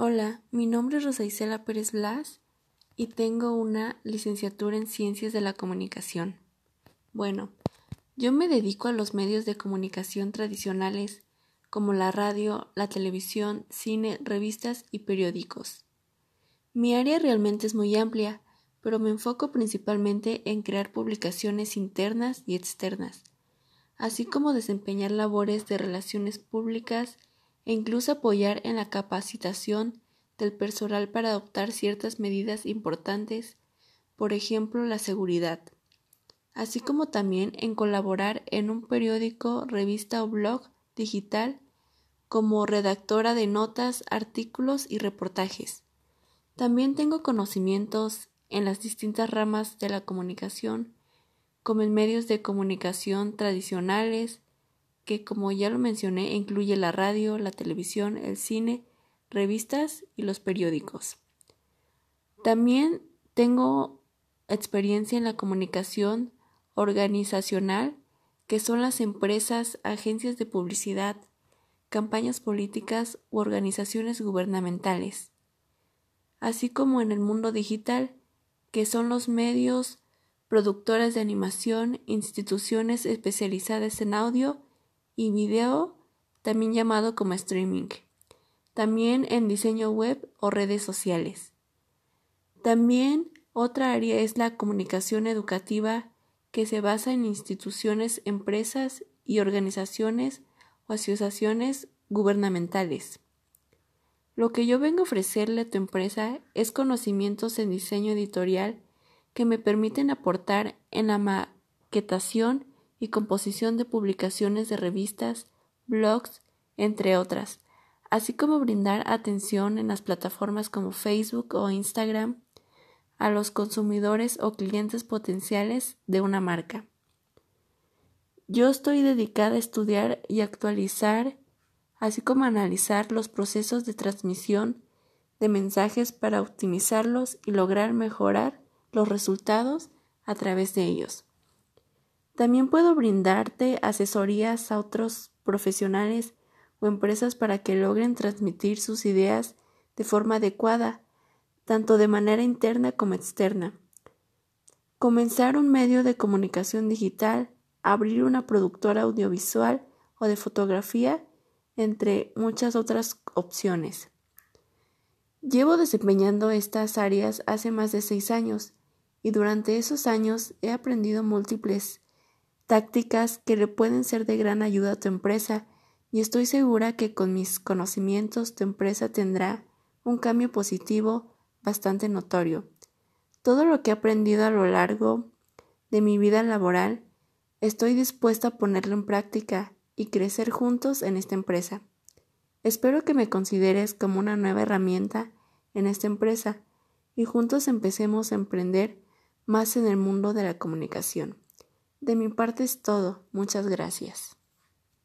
Hola, mi nombre es Rosa Isela Pérez Blas y tengo una licenciatura en Ciencias de la Comunicación. Bueno, yo me dedico a los medios de comunicación tradicionales como la radio, la televisión, cine, revistas y periódicos. Mi área realmente es muy amplia, pero me enfoco principalmente en crear publicaciones internas y externas, así como desempeñar labores de relaciones públicas e incluso apoyar en la capacitación del personal para adoptar ciertas medidas importantes, por ejemplo la seguridad, así como también en colaborar en un periódico, revista o blog digital como redactora de notas, artículos y reportajes. También tengo conocimientos en las distintas ramas de la comunicación, como en medios de comunicación tradicionales, que como ya lo mencioné incluye la radio, la televisión, el cine, revistas y los periódicos. También tengo experiencia en la comunicación organizacional, que son las empresas, agencias de publicidad, campañas políticas u organizaciones gubernamentales, así como en el mundo digital, que son los medios, productoras de animación, instituciones especializadas en audio y video, también llamado como streaming. También en diseño web o redes sociales. También otra área es la comunicación educativa que se basa en instituciones, empresas y organizaciones o asociaciones gubernamentales. Lo que yo vengo a ofrecerle a tu empresa es conocimientos en diseño editorial que me permiten aportar en la maquetación y composición de publicaciones de revistas, blogs, entre otras, así como brindar atención en las plataformas como Facebook o Instagram a los consumidores o clientes potenciales de una marca. Yo estoy dedicada a estudiar y actualizar, así como analizar los procesos de transmisión de mensajes para optimizarlos y lograr mejorar los resultados a través de ellos. También puedo brindarte asesorías a otros profesionales o empresas para que logren transmitir sus ideas de forma adecuada, tanto de manera interna como externa. Comenzar un medio de comunicación digital, abrir una productora audiovisual o de fotografía, entre muchas otras opciones. Llevo desempeñando estas áreas hace más de seis años y durante esos años he aprendido múltiples tácticas que le pueden ser de gran ayuda a tu empresa y estoy segura que con mis conocimientos tu empresa tendrá un cambio positivo bastante notorio. Todo lo que he aprendido a lo largo de mi vida laboral estoy dispuesta a ponerlo en práctica y crecer juntos en esta empresa. Espero que me consideres como una nueva herramienta en esta empresa y juntos empecemos a emprender más en el mundo de la comunicación. De mi parte es todo. Muchas gracias.